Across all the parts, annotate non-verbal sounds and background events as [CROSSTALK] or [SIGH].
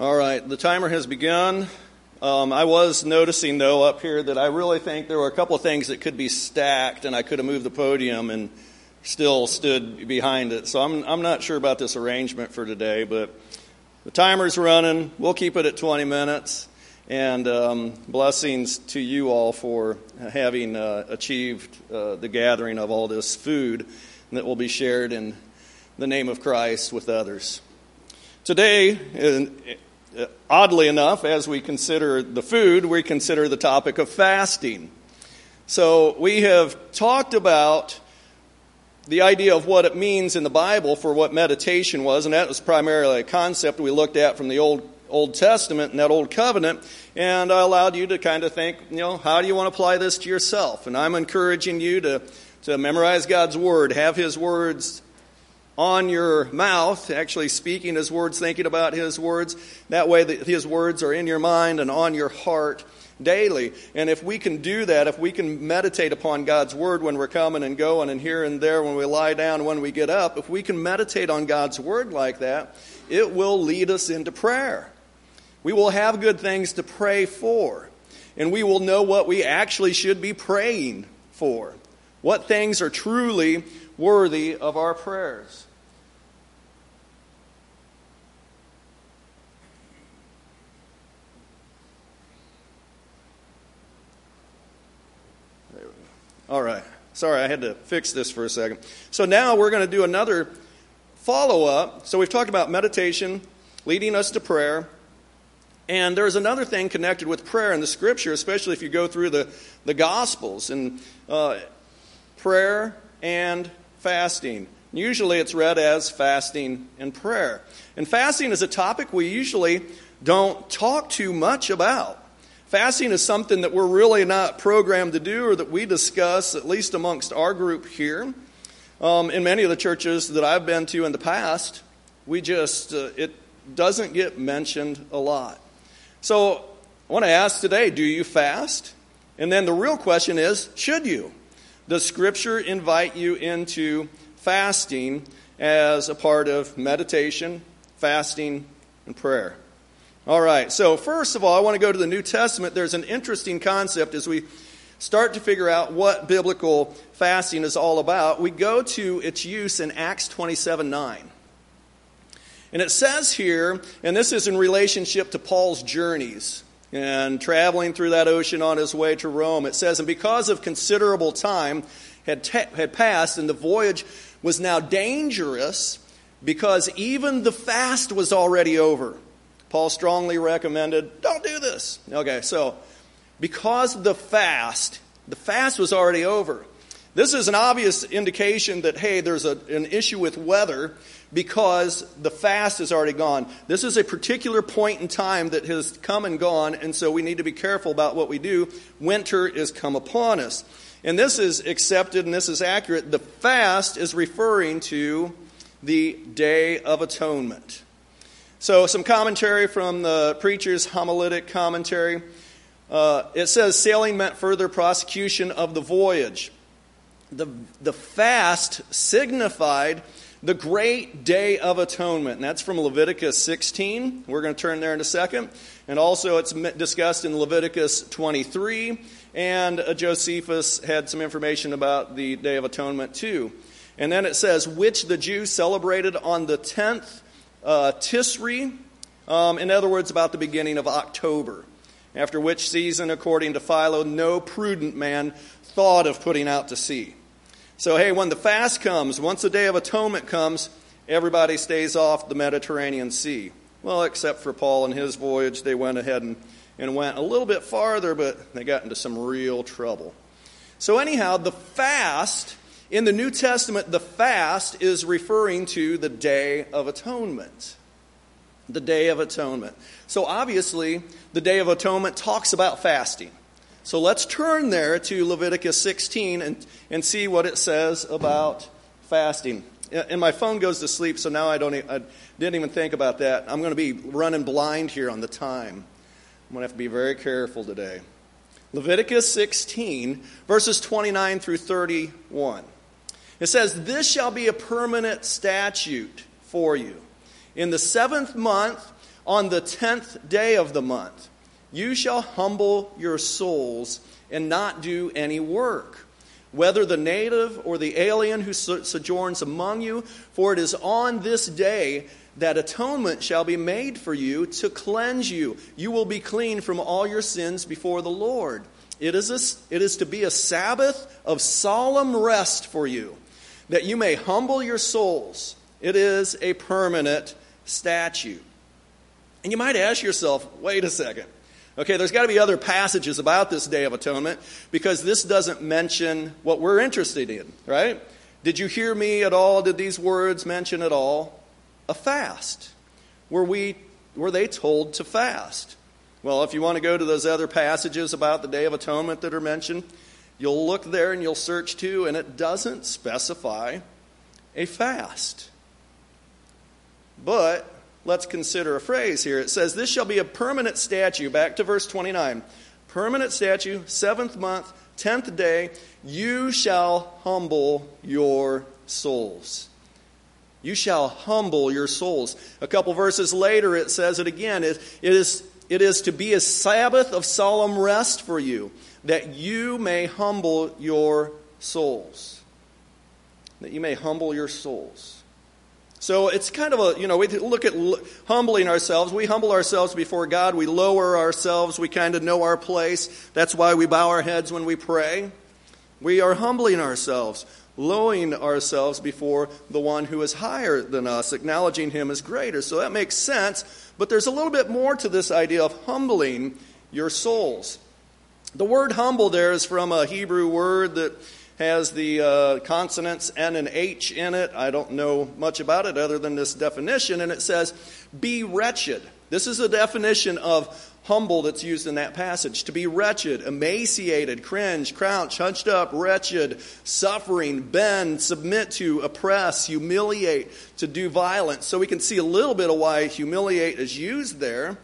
All right, the timer has begun. Um, I was noticing, though, up here that I really think there were a couple of things that could be stacked, and I could have moved the podium and still stood behind it. So I'm, I'm not sure about this arrangement for today, but the timer's running. We'll keep it at 20 minutes. And um, blessings to you all for having uh, achieved uh, the gathering of all this food that will be shared in the name of Christ with others. Today, Uh, oddly enough, as we consider the food, we consider the topic of fasting. So we have talked about the idea of what it means in the Bible for what meditation was, and that was primarily a concept we looked at from the Old Old Testament and that Old Covenant, and I allowed you to kind of think, you know, how do you want to apply this to yourself? And I'm encouraging you to, to memorize God's Word, have His words on your mouth, actually speaking his words, thinking about his words. That way, that his words are in your mind and on your heart daily. And if we can do that, if we can meditate upon God's word when we're coming and going and here and there, when we lie down, when we get up, if we can meditate on God's word like that, it will lead us into prayer. We will have good things to pray for. And we will know what we actually should be praying for. What things are truly worthy of our prayers. All right. Sorry, I had to fix this for a second. So now we're going to do another follow up. So we've talked about meditation leading us to prayer. And there's another thing connected with prayer in the scripture, especially if you go through the, the Gospels and uh, prayer and fasting. Usually it's read as fasting and prayer. And fasting is a topic we usually don't talk too much about. Fasting is something that we're really not programmed to do or that we discuss, at least amongst our group here. Um, in many of the churches that I've been to in the past, we just, uh, it doesn't get mentioned a lot. So I want to ask today do you fast? And then the real question is should you? Does Scripture invite you into fasting as a part of meditation, fasting, and prayer? All right, so first of all, I want to go to the New Testament. There's an interesting concept as we start to figure out what biblical fasting is all about. We go to its use in Acts 27 9. And it says here, and this is in relationship to Paul's journeys and traveling through that ocean on his way to Rome. It says, And because of considerable time had, had passed, and the voyage was now dangerous, because even the fast was already over. Paul strongly recommended, don't do this. Okay, so because the fast, the fast was already over. This is an obvious indication that, hey, there's a, an issue with weather because the fast is already gone. This is a particular point in time that has come and gone, and so we need to be careful about what we do. Winter is come upon us. And this is accepted and this is accurate. The fast is referring to the Day of Atonement. So, some commentary from the preacher's homiletic commentary. Uh, it says sailing meant further prosecution of the voyage. The, the fast signified the great day of atonement. And that's from Leviticus 16. We're going to turn there in a second. And also, it's discussed in Leviticus 23. And uh, Josephus had some information about the Day of Atonement, too. And then it says, which the Jews celebrated on the 10th uh, Tisri, um, in other words, about the beginning of October, after which season, according to Philo, no prudent man thought of putting out to sea. So, hey, when the fast comes, once the Day of Atonement comes, everybody stays off the Mediterranean Sea. Well, except for Paul and his voyage, they went ahead and, and went a little bit farther, but they got into some real trouble. So, anyhow, the fast in the New Testament, the fast is referring to the Day of Atonement. The Day of Atonement. So obviously, the Day of Atonement talks about fasting. So let's turn there to Leviticus 16 and, and see what it says about fasting. And my phone goes to sleep, so now I, don't, I didn't even think about that. I'm going to be running blind here on the time. I'm going to have to be very careful today. Leviticus 16, verses 29 through 31. It says, This shall be a permanent statute for you. In the seventh month, on the tenth day of the month, you shall humble your souls and not do any work, whether the native or the alien who sojourns among you, for it is on this day that atonement shall be made for you to cleanse you. You will be clean from all your sins before the Lord. It is, a, it is to be a Sabbath of solemn rest for you, that you may humble your souls. It is a permanent statute. And you might ask yourself, wait a second. Okay, there's got to be other passages about this Day of Atonement because this doesn't mention what we're interested in, right? Did you hear me at all? Did these words mention at all a fast? Were, we, were they told to fast? Well, if you want to go to those other passages about the Day of Atonement that are mentioned, you'll look there and you'll search too, and it doesn't specify a fast. But let's consider a phrase here. It says, This shall be a permanent statue. Back to verse 29. Permanent statue, seventh month, tenth day, you shall humble your souls. You shall humble your souls. A couple verses later, it says it again. It, it, is, it is to be a Sabbath of solemn rest for you, that you may humble your souls. That you may humble your souls. So it's kind of a, you know, we look at humbling ourselves. We humble ourselves before God. We lower ourselves. We kind of know our place. That's why we bow our heads when we pray. We are humbling ourselves, lowering ourselves before the one who is higher than us, acknowledging him as greater. So that makes sense. But there's a little bit more to this idea of humbling your souls. The word humble there is from a Hebrew word that has the uh, consonants and H in it. I don't know much about it other than this definition, and it says, Be wretched. This is a definition of humble that's used in that passage. To be wretched, emaciated, cringe, crouch, hunched up, wretched, suffering, bend, submit to, oppress, humiliate, to do violence. So we can see a little bit of why humiliate is used there.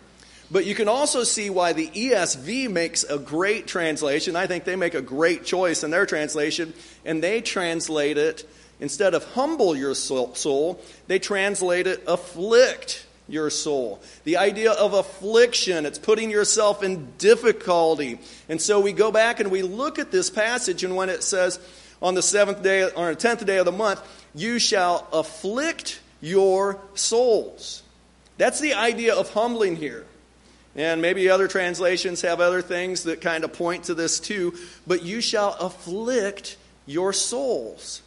But you can also see why the ESV makes a great translation. I think they make a great choice in their translation, and they translate it, instead of humble your soul, they translate it afflict your soul. The idea of affliction, it's putting yourself in difficulty. And so we go back and we look at this passage, and when it says, on the seventh day, or the tenth day of the month, you shall afflict your souls. That's the idea of humbling here. And maybe other translations have other things that kind of point to this too. But you shall afflict your souls.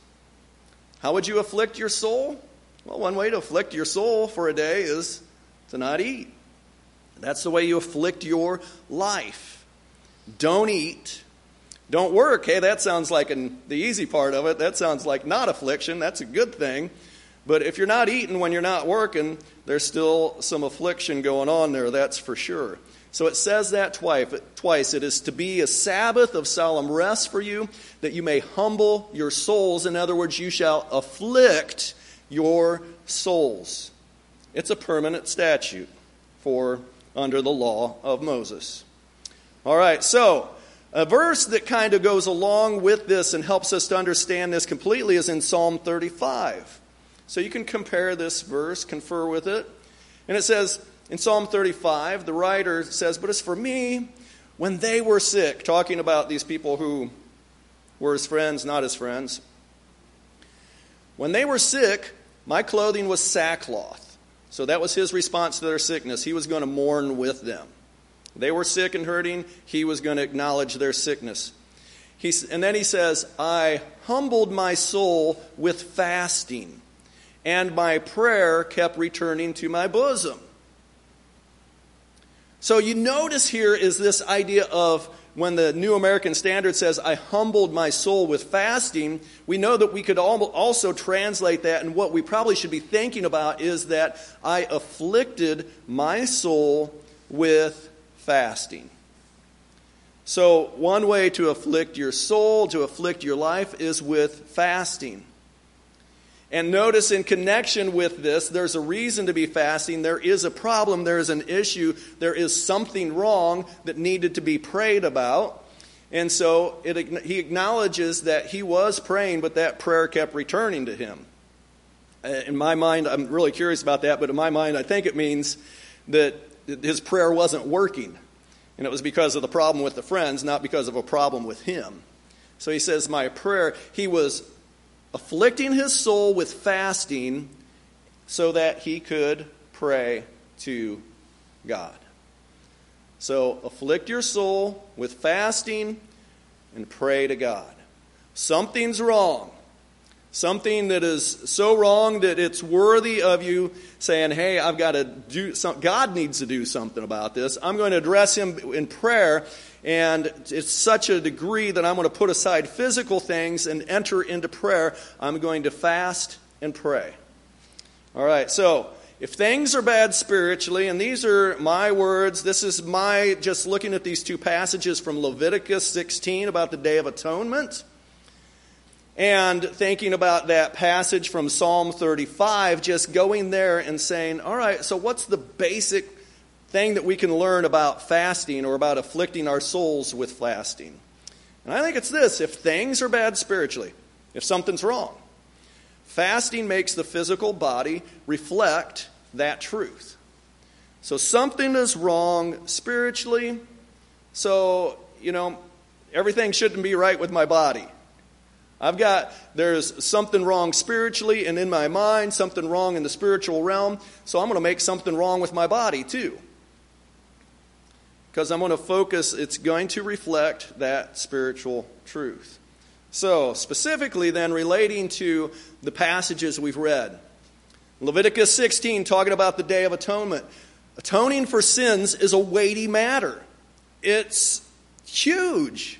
How would you afflict your soul? Well, one way to afflict your soul for a day is to not eat. That's the way you afflict your life. Don't eat. Don't work. Hey, that sounds like an, the easy part of it. That sounds like not affliction. That's a good thing. But if you're not eating when you're not working, there's still some affliction going on there, that's for sure. So it says that twice. Twice It is to be a Sabbath of solemn rest for you, that you may humble your souls. In other words, you shall afflict your souls. It's a permanent statute for under the law of Moses. All right, so a verse that kind of goes along with this and helps us to understand this completely is in Psalm 35. So you can compare this verse, confer with it. And it says in Psalm 35, the writer says, But as for me, when they were sick, talking about these people who were his friends, not his friends, when they were sick, my clothing was sackcloth. So that was his response to their sickness. He was going to mourn with them. They were sick and hurting, he was going to acknowledge their sickness. He, and then he says, I humbled my soul with fasting and my prayer kept returning to my bosom. So you notice here is this idea of when the New American Standard says, I humbled my soul with fasting, we know that we could also translate that, and what we probably should be thinking about is that I afflicted my soul with fasting. So, one way to afflict your soul, to afflict your life, is with fasting. And notice in connection with this, there's a reason to be fasting. There is a problem. There is an issue. There is something wrong that needed to be prayed about. And so it, he acknowledges that he was praying, but that prayer kept returning to him. Uh, in my mind, I'm really curious about that, but in my mind, I think it means that his prayer wasn't working. And it was because of the problem with the friends, not because of a problem with him. So he says, My prayer, he was afflicting his soul with fasting so that he could pray to God. So afflict your soul with fasting and pray to God. Something's wrong. Something that is so wrong that it's worthy of you saying, Hey, I've got to do something. God needs to do something about this. I'm going to address Him in prayer, and it's such a degree that I'm going to put aside physical things and enter into prayer. I'm going to fast and pray. All right, so if things are bad spiritually, and these are my words, this is my just looking at these two passages from Leviticus 16 about the Day of Atonement, and thinking about that passage from Psalm 35, just going there and saying, all right, so what's the basic thing that we can learn about fasting or about afflicting our souls with fasting? And I think it's this if things are bad spiritually, if something's wrong, Fasting makes the physical body reflect that truth. So something is wrong spiritually. So, you know, everything shouldn't be right with my body. I've got, there's something wrong spiritually and in my mind, something wrong in the spiritual realm, so I'm going to make something wrong with my body too. Because I'm going to focus, it's going to reflect that spiritual truth. So, specifically, then, relating to the passages we've read Leviticus 16, talking about the Day of Atonement. Atoning for sins is a weighty matter, it's huge.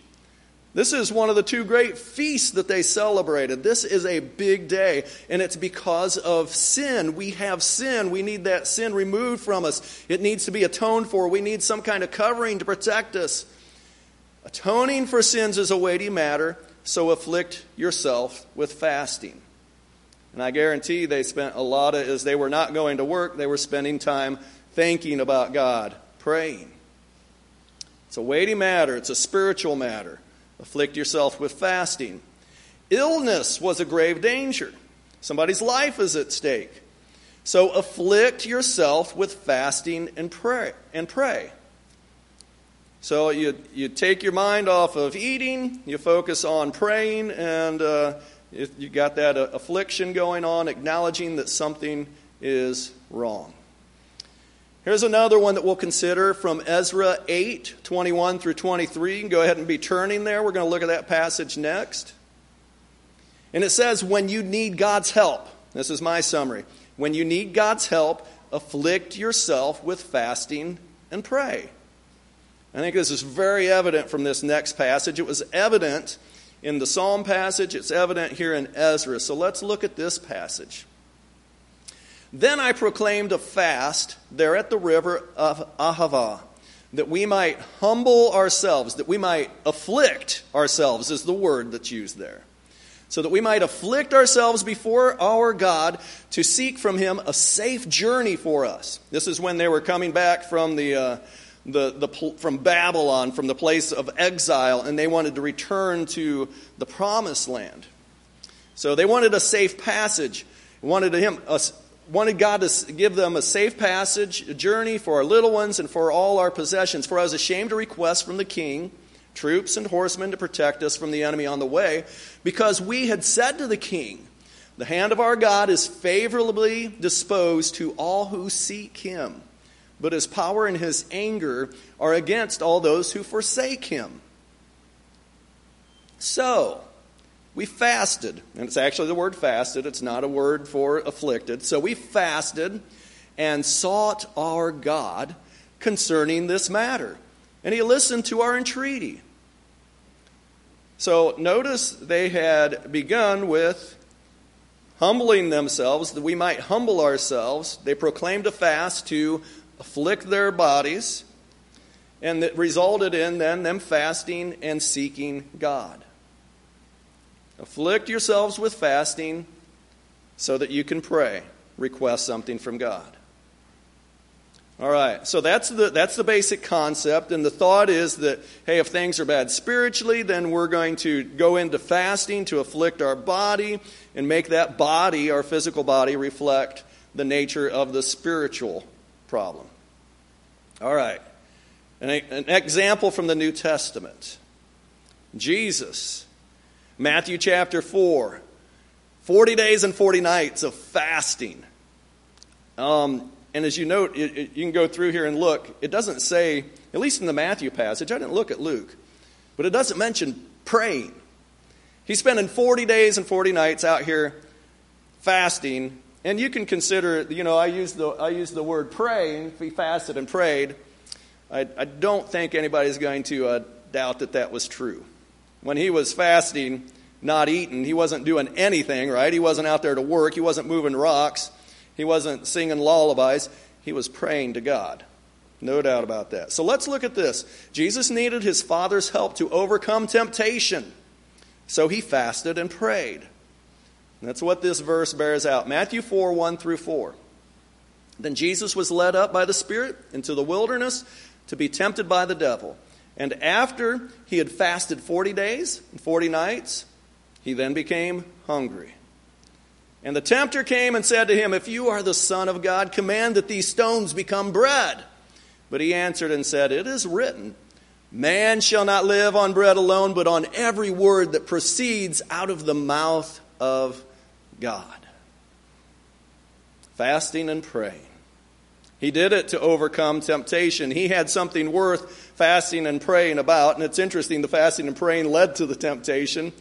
This is one of the two great feasts that they celebrated. This is a big day, and it's because of sin. We have sin. We need that sin removed from us. It needs to be atoned for. We need some kind of covering to protect us. Atoning for sins is a weighty matter, so afflict yourself with fasting. And I guarantee they spent a lot of, as they were not going to work, they were spending time thinking about God, praying. It's a weighty matter, it's a spiritual matter. Afflict yourself with fasting. Illness was a grave danger. Somebody's life is at stake. So afflict yourself with fasting and pray and pray. So you, you take your mind off of eating, you focus on praying, and uh, you got that uh, affliction going on, acknowledging that something is wrong. Here's another one that we'll consider from Ezra 8 21 through 23. You can go ahead and be turning there. We're going to look at that passage next. And it says, When you need God's help, this is my summary. When you need God's help, afflict yourself with fasting and pray. I think this is very evident from this next passage. It was evident in the Psalm passage, it's evident here in Ezra. So let's look at this passage. Then I proclaimed a fast there at the river of Ahava, that we might humble ourselves, that we might afflict ourselves, is the word that's used there. So that we might afflict ourselves before our God to seek from Him a safe journey for us. This is when they were coming back from the. Uh, the, the, from Babylon, from the place of exile, and they wanted to return to the promised land. So they wanted a safe passage, wanted him, a, wanted God to give them a safe passage, a journey for our little ones and for all our possessions. For I was ashamed to request from the king troops and horsemen to protect us from the enemy on the way, because we had said to the king, The hand of our God is favorably disposed to all who seek him but his power and his anger are against all those who forsake him. So, we fasted, and it's actually the word fasted, it's not a word for afflicted. So, we fasted and sought our God concerning this matter, and he listened to our entreaty. So, notice they had begun with humbling themselves, that we might humble ourselves. They proclaimed a fast to afflict their bodies, and that resulted in then them fasting and seeking God. Afflict yourselves with fasting so that you can pray, request something from God. All right, so that's the, that's the basic concept. And the thought is that, hey, if things are bad spiritually, then we're going to go into fasting to afflict our body and make that body, our physical body, reflect the nature of the spiritual problem. All right. An, an example from the New Testament Jesus, Matthew chapter 4, 40 days and 40 nights of fasting. Um, and as you note, it, it, you can go through here and look. It doesn't say, at least in the Matthew passage, I didn't look at Luke, but it doesn't mention praying. He's spending 40 days and 40 nights out here fasting. And you can consider, you know, I use the, I use the word praying. If he fasted and prayed, I, I don't think anybody's going to uh, doubt that that was true. When he was fasting, not eating, he wasn't doing anything, right? He wasn't out there to work. He wasn't moving rocks. He wasn't singing lullabies. He was praying to God. No doubt about that. So let's look at this. Jesus needed his Father's help to overcome temptation. So he fasted and prayed. And that's what this verse bears out. Matthew 4 1 through 4. Then Jesus was led up by the Spirit into the wilderness to be tempted by the devil. And after he had fasted 40 days and 40 nights, he then became hungry. And the tempter came and said to him, If you are the Son of God, command that these stones become bread. But he answered and said, It is written, Man shall not live on bread alone, but on every word that proceeds out of the mouth of God. Fasting and praying. He did it to overcome temptation. He had something worth fasting and praying about. And it's interesting, the fasting and praying led to the temptation.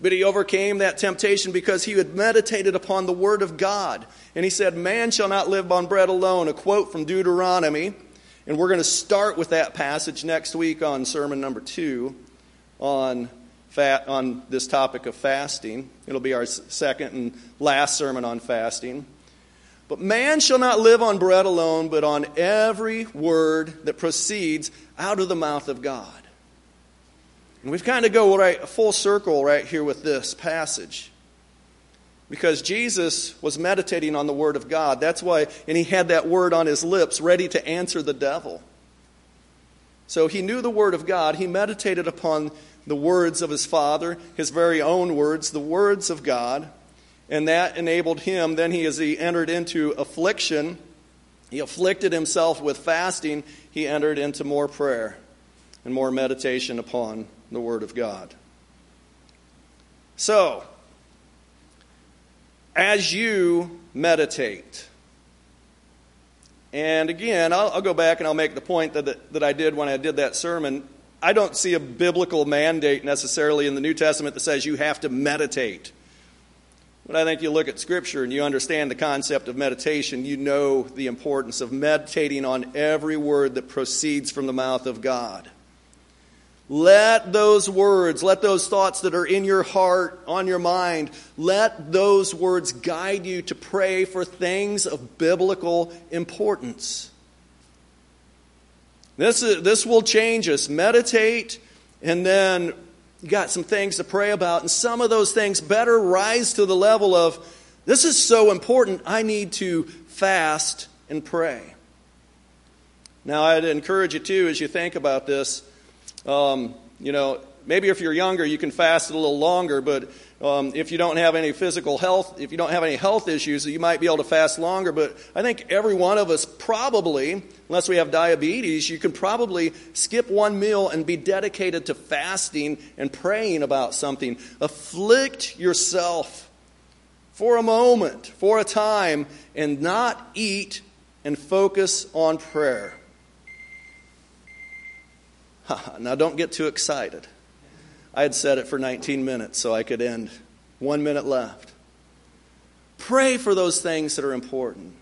But he overcame that temptation because he had meditated upon the Word of God. And he said, Man shall not live on bread alone, a quote from Deuteronomy. And we're going to start with that passage next week on sermon number two on, fat, on this topic of fasting. It'll be our second and last sermon on fasting. But man shall not live on bread alone, but on every word that proceeds out of the mouth of God. And we've kind of go right full circle right here with this passage. Because Jesus was meditating on the Word of God. That's why, and he had that word on his lips ready to answer the devil. So he knew the Word of God. He meditated upon the words of his Father, his very own words, the words of God. And that enabled him, then he, as he entered into affliction, he afflicted himself with fasting, he entered into more prayer and more meditation upon the Word of God. So, as you meditate, and again, I'll, I'll, go back and I'll make the point that, that I did when I did that sermon. I don't see a biblical mandate necessarily in the New Testament that says you have to meditate. But I think you look at Scripture and you understand the concept of meditation, you know the importance of meditating on every word that proceeds from the mouth of God. Let those words, let those thoughts that are in your heart, on your mind, let those words guide you to pray for things of biblical importance. This, is, this will change us. Meditate, and then you got some things to pray about, and some of those things better rise to the level of this is so important, I need to fast and pray. Now, I'd encourage you too, as you think about this, um, you know, maybe if you're younger, you can fast a little longer, but um, if you don't have any physical health, if you don't have any health issues, you might be able to fast longer. But I think every one of us probably, unless we have diabetes, you can probably skip one meal and be dedicated to fasting and praying about something. Afflict yourself for a moment, for a time, and not eat and focus on prayer. [LAUGHS] now, don't get too excited. I had said it for 19 minutes so I could end. One minute left. Pray for those things that are important.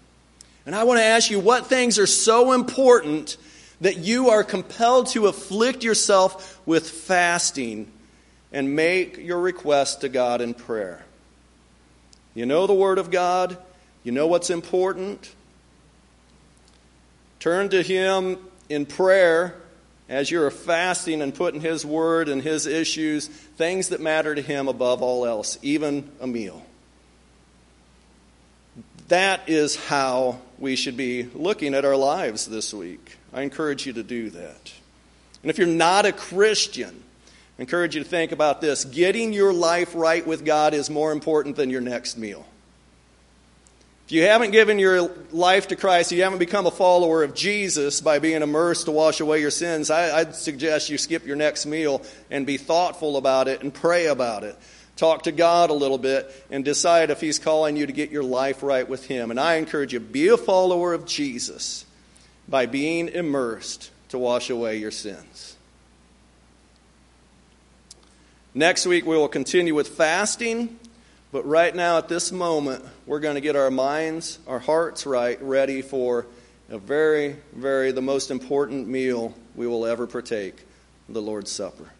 And I want to ask you what things are so important that you are compelled to afflict yourself with fasting and make your request to God in prayer. You know the Word of God, you know what's important. Turn to Him in prayer as you're fasting and putting His word and His issues, things that matter to Him above all else, even a meal. That is how we should be looking at our lives this week. I encourage you to do that. And if you're not a Christian, I encourage you to think about this. Getting your life right with God is more important than your next meal. If you haven't given your life to Christ, you haven't become a follower of Jesus by being immersed to wash away your sins, I, would suggest you skip your next meal and be thoughtful about it and pray about it. Talk to God a little bit and decide if He's calling you to get your life right with Him. And I encourage you, be a follower of Jesus by being immersed to wash away your sins. Next week, we will continue with fasting but right now, at this moment, we're going to get our minds, our hearts right, ready for a very, very, the most important meal we will ever partake the Lord's Supper.